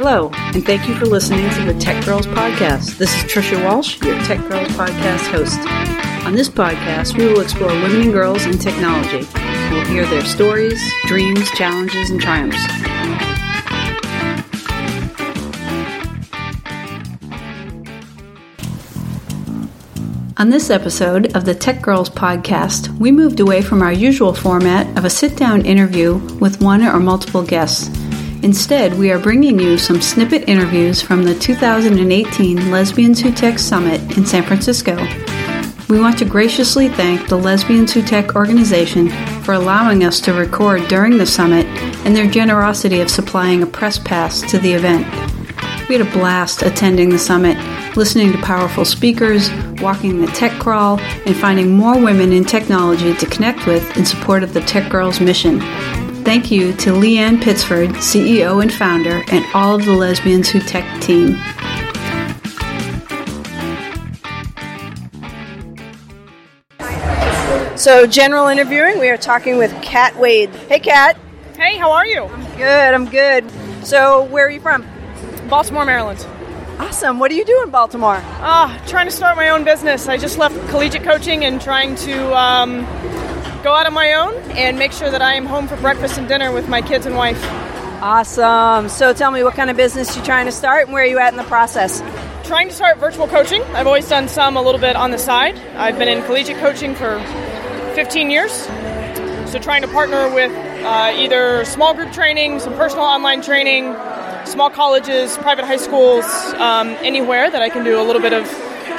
Hello, and thank you for listening to the Tech Girls Podcast. This is Trisha Walsh, your Tech Girls Podcast host. On this podcast, we will explore women and girls in technology. We'll hear their stories, dreams, challenges, and triumphs. On this episode of the Tech Girls podcast, we moved away from our usual format of a sit down interview with one or multiple guests. Instead, we are bringing you some snippet interviews from the 2018 Lesbians Who Tech Summit in San Francisco. We want to graciously thank the Lesbians Who Tech organization for allowing us to record during the summit and their generosity of supplying a press pass to the event. We had a blast attending the summit, listening to powerful speakers, walking the tech crawl, and finding more women in technology to connect with in support of the Tech Girls mission. Thank you to Leanne Pittsford, CEO and founder, and all of the Lesbians Who Tech team. So, general interviewing, we are talking with Kat Wade. Hey, Kat. Hey, how are you? Good, I'm good. So, where are you from? Baltimore, Maryland. Awesome. What do you do in Baltimore? Ah, trying to start my own business. I just left collegiate coaching and trying to um, go out on my own and make sure that I am home for breakfast and dinner with my kids and wife. Awesome. So, tell me what kind of business you're trying to start and where are you at in the process? Trying to start virtual coaching. I've always done some a little bit on the side. I've been in collegiate coaching for 15 years. So, trying to partner with uh, either small group training, some personal online training, small colleges, private high schools, um, anywhere that I can do a little bit of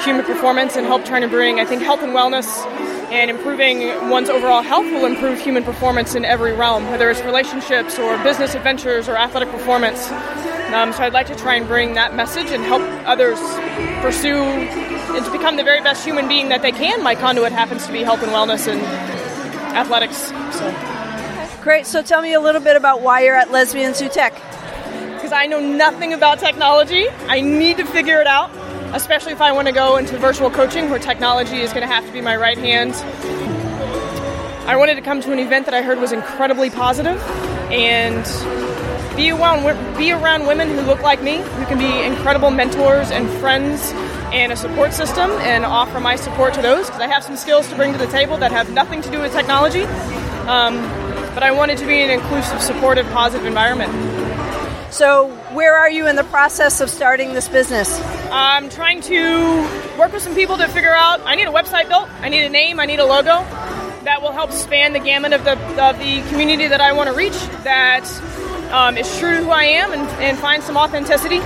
human performance and help trying to bring, I think, health and wellness and improving one's overall health will improve human performance in every realm, whether it's relationships or business adventures or athletic performance. Um, so I'd like to try and bring that message and help others pursue and to become the very best human being that they can. My conduit happens to be health and wellness and athletics. So. Great. So, tell me a little bit about why you're at Lesbians Who Tech. Because I know nothing about technology. I need to figure it out especially if I want to go into virtual coaching where technology is going to have to be my right hand. I wanted to come to an event that I heard was incredibly positive and be around, be around women who look like me, who can be incredible mentors and friends and a support system and offer my support to those because I have some skills to bring to the table that have nothing to do with technology. Um, but I wanted to be in an inclusive, supportive, positive environment. So, where are you in the process of starting this business? I'm trying to work with some people to figure out. I need a website built. I need a name. I need a logo that will help span the gamut of the of the community that I want to reach. That um, is true to who I am and, and find some authenticity.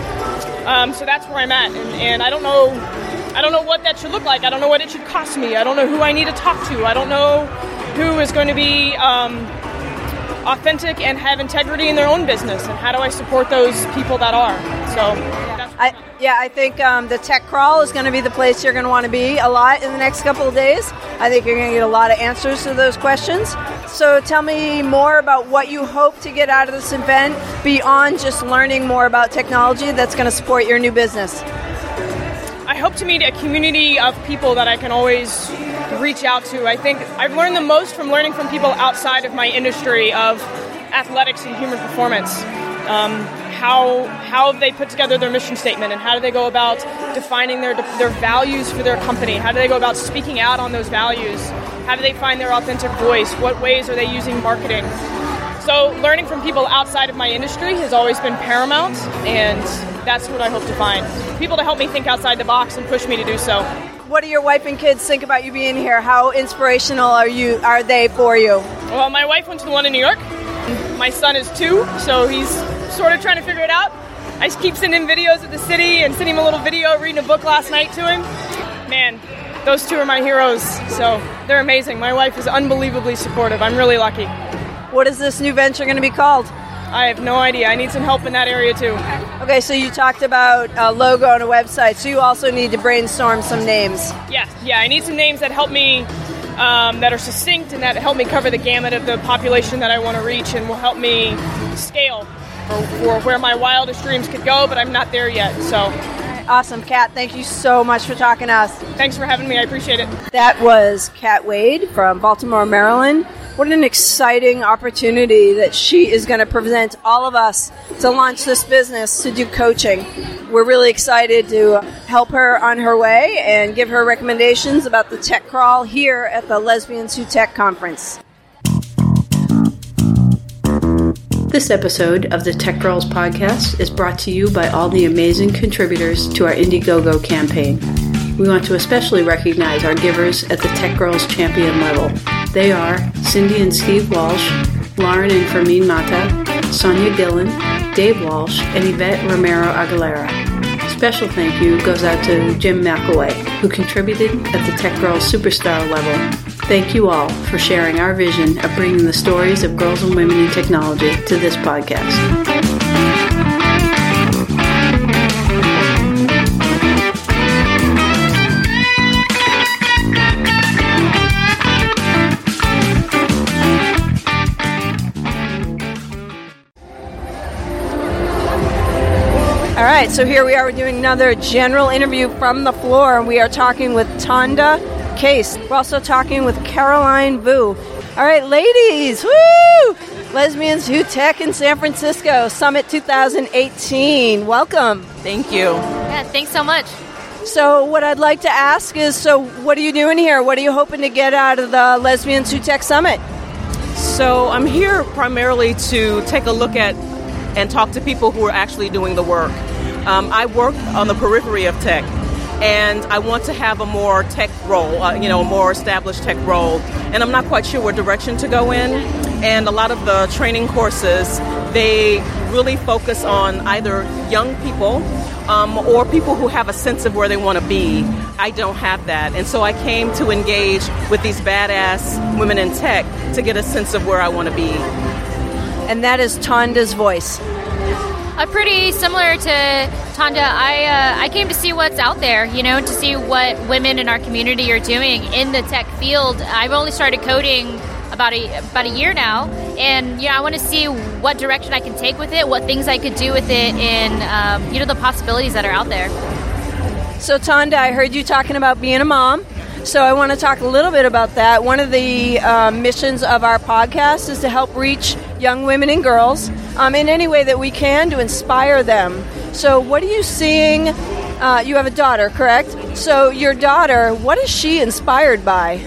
Um, so that's where I'm at, and, and I don't know. I don't know what that should look like. I don't know what it should cost me. I don't know who I need to talk to. I don't know who is going to be um, authentic and have integrity in their own business, and how do I support those people that are? So. I, yeah, I think um, the tech crawl is going to be the place you're going to want to be a lot in the next couple of days. I think you're going to get a lot of answers to those questions. So tell me more about what you hope to get out of this event beyond just learning more about technology that's going to support your new business. I hope to meet a community of people that I can always reach out to. I think I've learned the most from learning from people outside of my industry of athletics and human performance. Um, how how they put together their mission statement and how do they go about defining their their values for their company? How do they go about speaking out on those values? How do they find their authentic voice? What ways are they using marketing? So, learning from people outside of my industry has always been paramount, and that's what I hope to find. People to help me think outside the box and push me to do so. What do your wife and kids think about you being here? How inspirational are you? Are they for you? Well, my wife went to the one in New York. My son is two, so he's sort of trying to figure it out. I just keep sending videos of the city and sending him a little video, reading a book last night to him. Man, those two are my heroes, so they're amazing. My wife is unbelievably supportive. I'm really lucky. What is this new venture going to be called? I have no idea. I need some help in that area too. Okay, so you talked about a logo and a website, so you also need to brainstorm some names. Yeah, yeah, I need some names that help me, um, that are succinct and that help me cover the gamut of the population that I want to reach and will help me scale for, for where my wildest dreams could go, but I'm not there yet. So. Awesome, Kat. Thank you so much for talking to us. Thanks for having me. I appreciate it. That was Kat Wade from Baltimore, Maryland. What an exciting opportunity that she is going to present all of us to launch this business to do coaching. We're really excited to help her on her way and give her recommendations about the tech crawl here at the Lesbians Who Tech conference. This episode of the Tech Girls podcast is brought to you by all the amazing contributors to our Indiegogo campaign. We want to especially recognize our givers at the Tech Girls champion level. They are Cindy and Steve Walsh, Lauren and Fermin Mata, Sonia Dillon, Dave Walsh, and Yvette Romero Aguilera. Special thank you goes out to Jim McAway, who contributed at the Tech Girls Superstar level. Thank you all for sharing our vision of bringing the stories of girls and women in technology to this podcast. All right, so here we are. We're doing another general interview from the floor, we are talking with Tonda Case. We're also talking with Caroline Vu. All right, ladies, woo! Lesbians Who Tech in San Francisco Summit 2018. Welcome. Thank you. Yeah, thanks so much. So, what I'd like to ask is so, what are you doing here? What are you hoping to get out of the Lesbians Who Tech Summit? So, I'm here primarily to take a look at and talk to people who are actually doing the work. Um, I work on the periphery of tech, and I want to have a more tech role, uh, you know, a more established tech role. And I'm not quite sure what direction to go in. And a lot of the training courses, they really focus on either young people um, or people who have a sense of where they want to be. I don't have that. And so I came to engage with these badass women in tech to get a sense of where I want to be. And that is Tonda's voice. Uh, pretty similar to Tonda. I uh, I came to see what's out there, you know, to see what women in our community are doing in the tech field. I've only started coding about a about a year now, and you know, I want to see what direction I can take with it, what things I could do with it, and um, you know, the possibilities that are out there. So, Tonda, I heard you talking about being a mom. So, I want to talk a little bit about that. One of the uh, missions of our podcast is to help reach young women and girls um, in any way that we can to inspire them. So, what are you seeing? Uh, you have a daughter, correct? So, your daughter, what is she inspired by?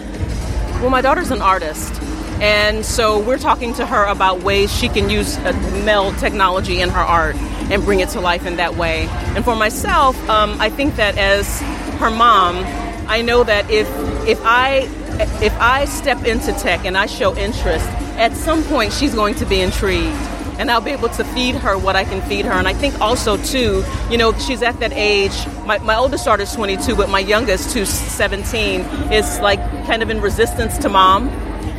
Well, my daughter's an artist. And so we're talking to her about ways she can use uh, meld technology in her art and bring it to life in that way. And for myself, um, I think that as her mom, I know that if if I if I step into tech and I show interest, at some point she's going to be intrigued and I'll be able to feed her what I can feed her. And I think also too, you know, she's at that age. My, my oldest daughter is 22, but my youngest, who's 17, is like kind of in resistance to mom.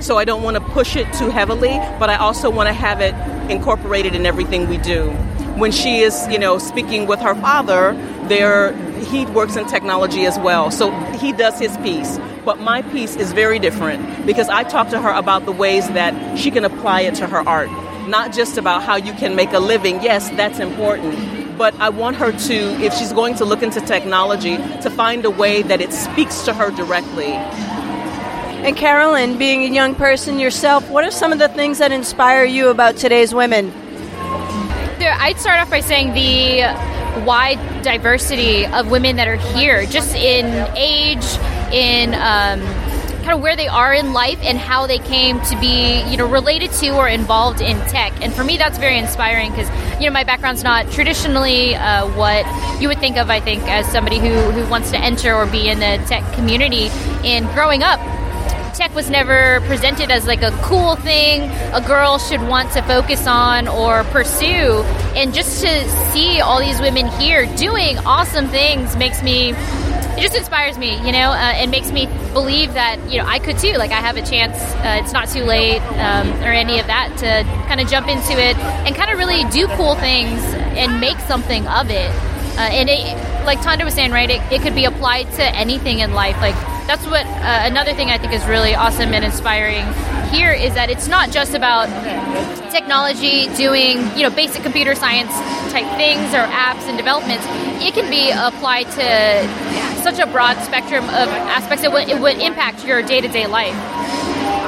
So I don't want to push it too heavily, but I also want to have it incorporated in everything we do. When she is, you know, speaking with her father, there he works in technology as well. So he does his piece. But my piece is very different because I talk to her about the ways that she can apply it to her art. Not just about how you can make a living. Yes, that's important. But I want her to, if she's going to look into technology, to find a way that it speaks to her directly. And Carolyn, being a young person yourself, what are some of the things that inspire you about today's women? I'd start off by saying the wide diversity of women that are here, just in age, in um, kind of where they are in life, and how they came to be, you know, related to or involved in tech. And for me, that's very inspiring because, you know, my background's not traditionally uh, what you would think of, I think, as somebody who, who wants to enter or be in the tech community. And growing up, tech was never presented as like a cool thing a girl should want to focus on or pursue. And just to see all these women here doing awesome things makes me it just inspires me, you know, uh, and makes me believe that you know I could too. Like I have a chance. Uh, it's not too late um, or any of that to kind of jump into it and kind of really do cool things and make something of it. Uh, and it, like Tonda was saying, right? It, it could be applied to anything in life. Like that's what uh, another thing I think is really awesome and inspiring here is that it's not just about technology doing you know basic computer science type things or apps and developments. It can be applied to such a broad spectrum of aspects. that would, it would impact your day to day life.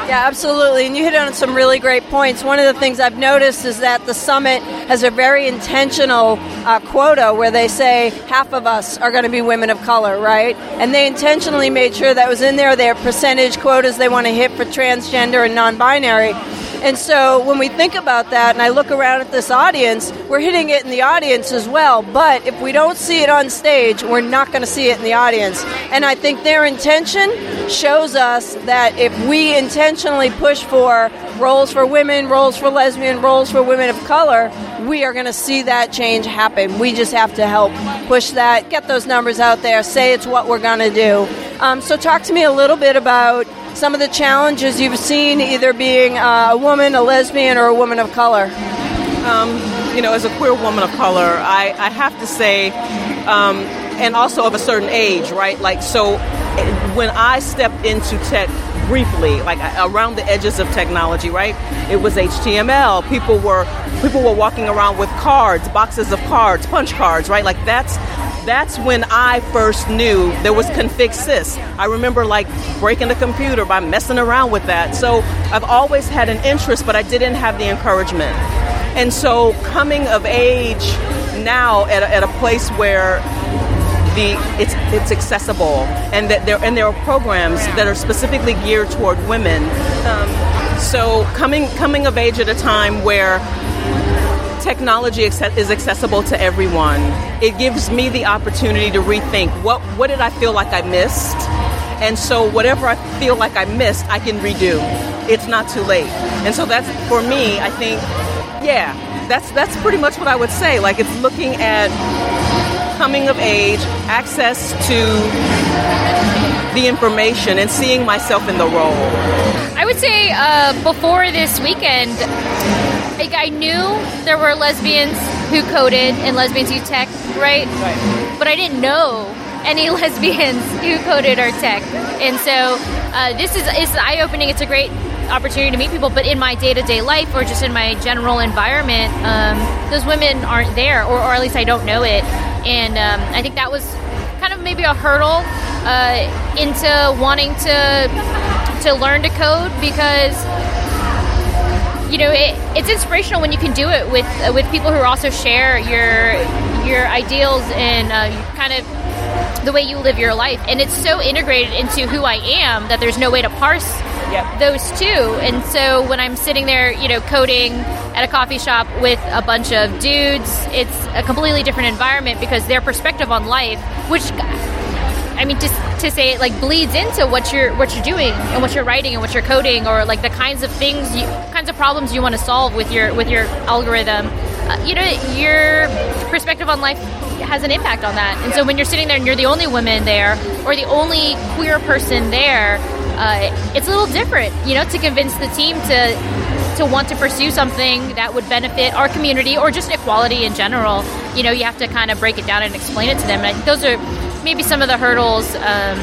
Yeah, absolutely. And you hit on some really great points. One of the things I've noticed is that the summit has a very intentional uh, quota where they say half of us are going to be women of color, right? And they intentionally made sure that was in there, their percentage quotas they want to hit for transgender and non binary. And so when we think about that, and I look around at this audience, we're hitting it in the audience as well. But if we don't see it on stage, we're not going to see it in the audience. And I think their intention shows us that if we intentionally push for roles for women, roles for lesbian, roles for women of color, we are going to see that change happen. We just have to help push that, get those numbers out there, say it's what we're going to do. Um, so, talk to me a little bit about some of the challenges you've seen either being uh, a woman, a lesbian, or a woman of color? Um, you know, as a queer woman of color, I, I have to say, um, and also of a certain age, right? Like, so when I stepped into tech briefly, like around the edges of technology, right? It was HTML. People were people were walking around with cards, boxes of cards, punch cards, right? Like that's that's when I first knew there was config sys. I remember like breaking the computer by messing around with that. So I've always had an interest, but I didn't have the encouragement. And so coming of age now at a, at a place where the it's it's accessible and that there and there are programs that are specifically geared toward women. Um, so coming coming of age at a time where technology is accessible to everyone. It gives me the opportunity to rethink what what did I feel like I missed, and so whatever I feel like I missed, I can redo. It's not too late, and so that's for me. I think, yeah, that's that's pretty much what I would say. Like it's looking at coming of age, access to the information, and seeing myself in the role. I would say uh, before this weekend, like I knew there were lesbians who coded and lesbians who tech, right? Right. But I didn't know any lesbians who coded or tech, and so uh, this is it's eye opening. It's a great opportunity to meet people, but in my day to day life or just in my general environment, um, those women aren't there, or, or, at least I don't know it. And um, I think that was kind of maybe a hurdle uh, into wanting to to learn to code because you know, it, it's inspirational when you can do it with uh, with people who also share your your ideals and uh, kind of the way you live your life. And it's so integrated into who I am that there's no way to parse yep. those two. And so when I'm sitting there, you know, coding at a coffee shop with a bunch of dudes, it's a completely different environment because their perspective on life, which I mean, just to say it like bleeds into what you're what you're doing and what you're writing and what you're coding, or like the kinds of things, you, kinds of problems you want to solve with your with your algorithm. Uh, you know, your perspective on life has an impact on that. And so when you're sitting there and you're the only woman there, or the only queer person there, uh, it's a little different. You know, to convince the team to to want to pursue something that would benefit our community or just equality in general. You know, you have to kind of break it down and explain it to them. And I think those are maybe some of the hurdles um,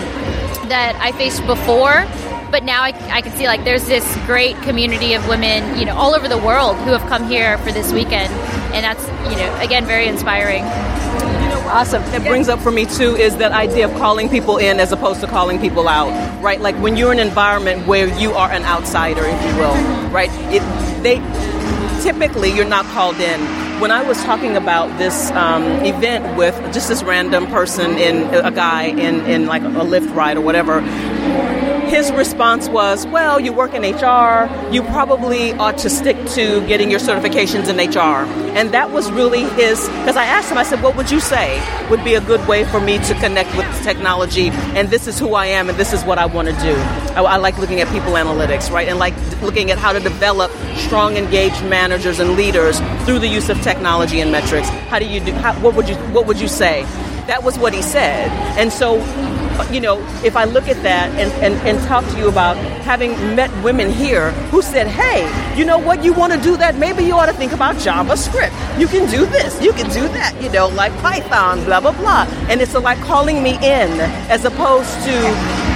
that I faced before. But now I, I can see like there's this great community of women, you know, all over the world who have come here for this weekend, and that's you know again very inspiring. Awesome. It brings up for me too is that idea of calling people in as opposed to calling people out, right? Like when you're in an environment where you are an outsider, if you will, right? It they typically you're not called in when I was talking about this um, event with just this random person in a guy in, in like a Lyft ride or whatever, his response was, Well, you work in HR, you probably ought to stick to getting your certifications in HR. And that was really his, because I asked him, I said, What would you say would be a good way for me to connect with technology? And this is who I am, and this is what I want to do. I, I like looking at people analytics, right? And like looking at how to develop strong, engaged managers and leaders through the use of technology and metrics. How do you do, how, what, would you, what would you say? That was what he said. And so you know, if I look at that and, and, and talk to you about having met women here who said, hey, you know what, you want to do that, maybe you ought to think about JavaScript. You can do this, you can do that, you know, like Python, blah, blah, blah. And it's like calling me in as opposed to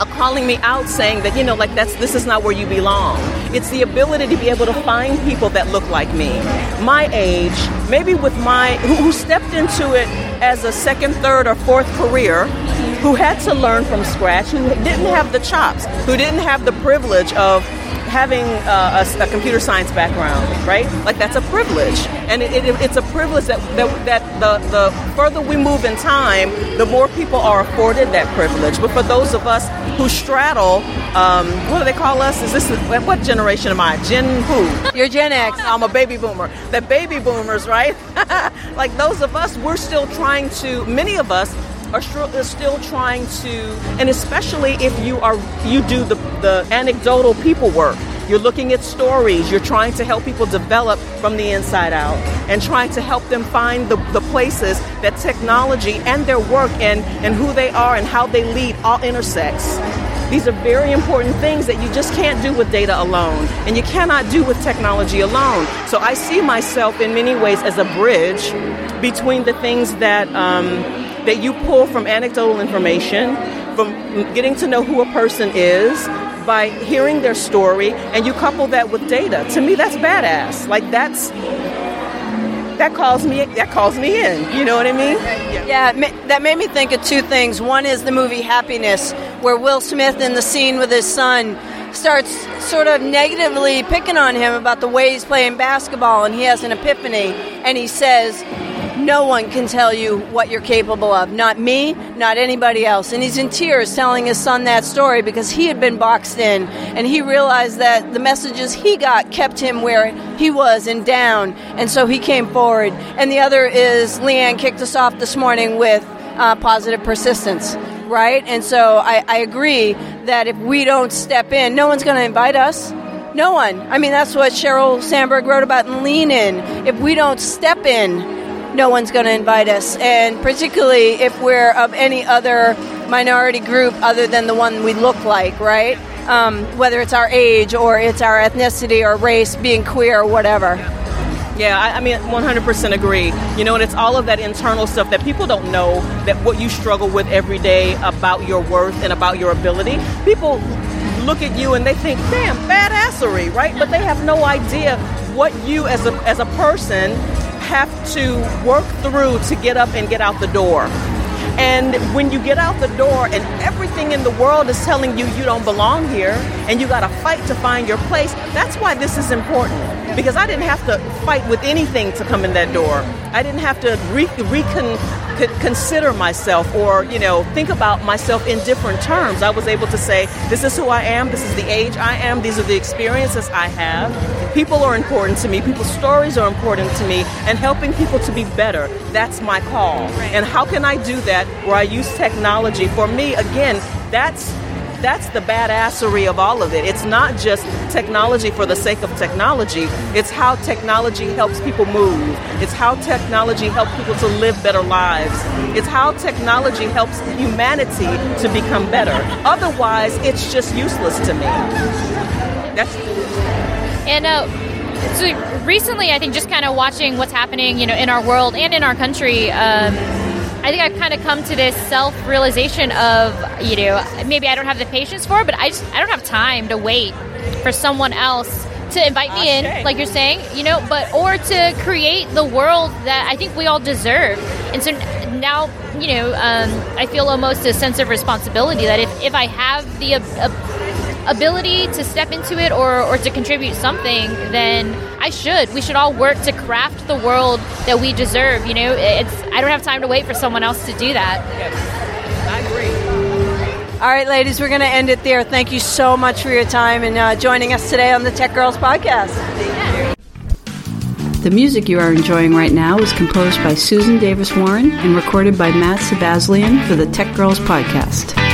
uh, calling me out saying that you know like that's this is not where you belong. It's the ability to be able to find people that look like me. My age maybe with my who, who stepped into it as a second third or fourth career who had to learn from scratch, who didn't have the chops, who didn't have the privilege of having uh, a, a, computer science background, right? Like that's a privilege, and it, it, it's a privilege that that, that the, the further we move in time, the more people are afforded that privilege. But for those of us who straddle, um, what do they call us? Is this what generation am I? Gen who? You're Gen X. I'm a baby boomer. The baby boomers, right? like those of us, we're still trying to. Many of us are still trying to, and especially if you are you do the, the anecdotal people work. You're looking at stories. You're trying to help people develop from the inside out and trying to help them find the, the places that technology and their work and, and who they are and how they lead all intersects. These are very important things that you just can't do with data alone, and you cannot do with technology alone. So I see myself in many ways as a bridge between the things that um, that you pull from anecdotal information, from getting to know who a person is by hearing their story, and you couple that with data. To me, that's badass. Like that's that calls me that calls me in. You know what I mean? Yeah, that made me think of two things. One is the movie Happiness, where Will Smith in the scene with his son starts sort of negatively picking on him about the way he's playing basketball, and he has an epiphany, and he says, no one can tell you what you're capable of. Not me, not anybody else. And he's in tears telling his son that story because he had been boxed in and he realized that the messages he got kept him where he was and down. And so he came forward. And the other is Leanne kicked us off this morning with uh, positive persistence. Right? And so I, I agree that if we don't step in, no one's going to invite us. No one. I mean, that's what Sheryl Sandberg wrote about in Lean In. If we don't step in, no one's going to invite us. And particularly if we're of any other minority group other than the one we look like, right? Um, whether it's our age or it's our ethnicity or race, being queer or whatever. Yeah, I, I, mean, 100% agree. You know, and it's all of that internal stuff that people don't know that what you struggle with every day about your worth and about your ability. People look at you and they think, damn, badassery, right? But they have no idea what you as a, as a person have to work through to get up and get out the door. And when you get out the door and everything in the world is telling you you don't belong here and you got to fight to find your place, that's why this is important. Because I didn't have to fight with anything to come in that door. I didn't have to re- recon- consider myself or, you know, think about myself in different terms. I was able to say, this is who I am, this is the age I am, these are the experiences I have. People are important to me, people's stories are important to me, and helping people to be better, that's my call. And how can I do that where I use technology? For me, again, that's that's the badassery of all of it. It's not just technology for the sake of technology. It's how technology helps people move. It's how technology helps people to live better lives. It's how technology helps humanity to become better. Otherwise, it's just useless to me. That's and uh, so recently, I think just kind of watching what's happening, you know, in our world and in our country. Um, I think I've kind of come to this self realization of, you know, maybe I don't have the patience for it, but I just I don't have time to wait for someone else to invite me in, like you're saying, you know, but or to create the world that I think we all deserve. And so now, you know, um, I feel almost a sense of responsibility that if, if I have the uh, ability to step into it or, or to contribute something, then I should. We should all work to craft the world that we deserve. You know, it's I don't have time to wait for someone else to do that. Yes, I agree. All right, ladies, we're going to end it there. Thank you so much for your time and uh, joining us today on the Tech Girls podcast. The music you are enjoying right now is composed by Susan Davis Warren and recorded by Matt Sabazlian for the Tech Girls podcast.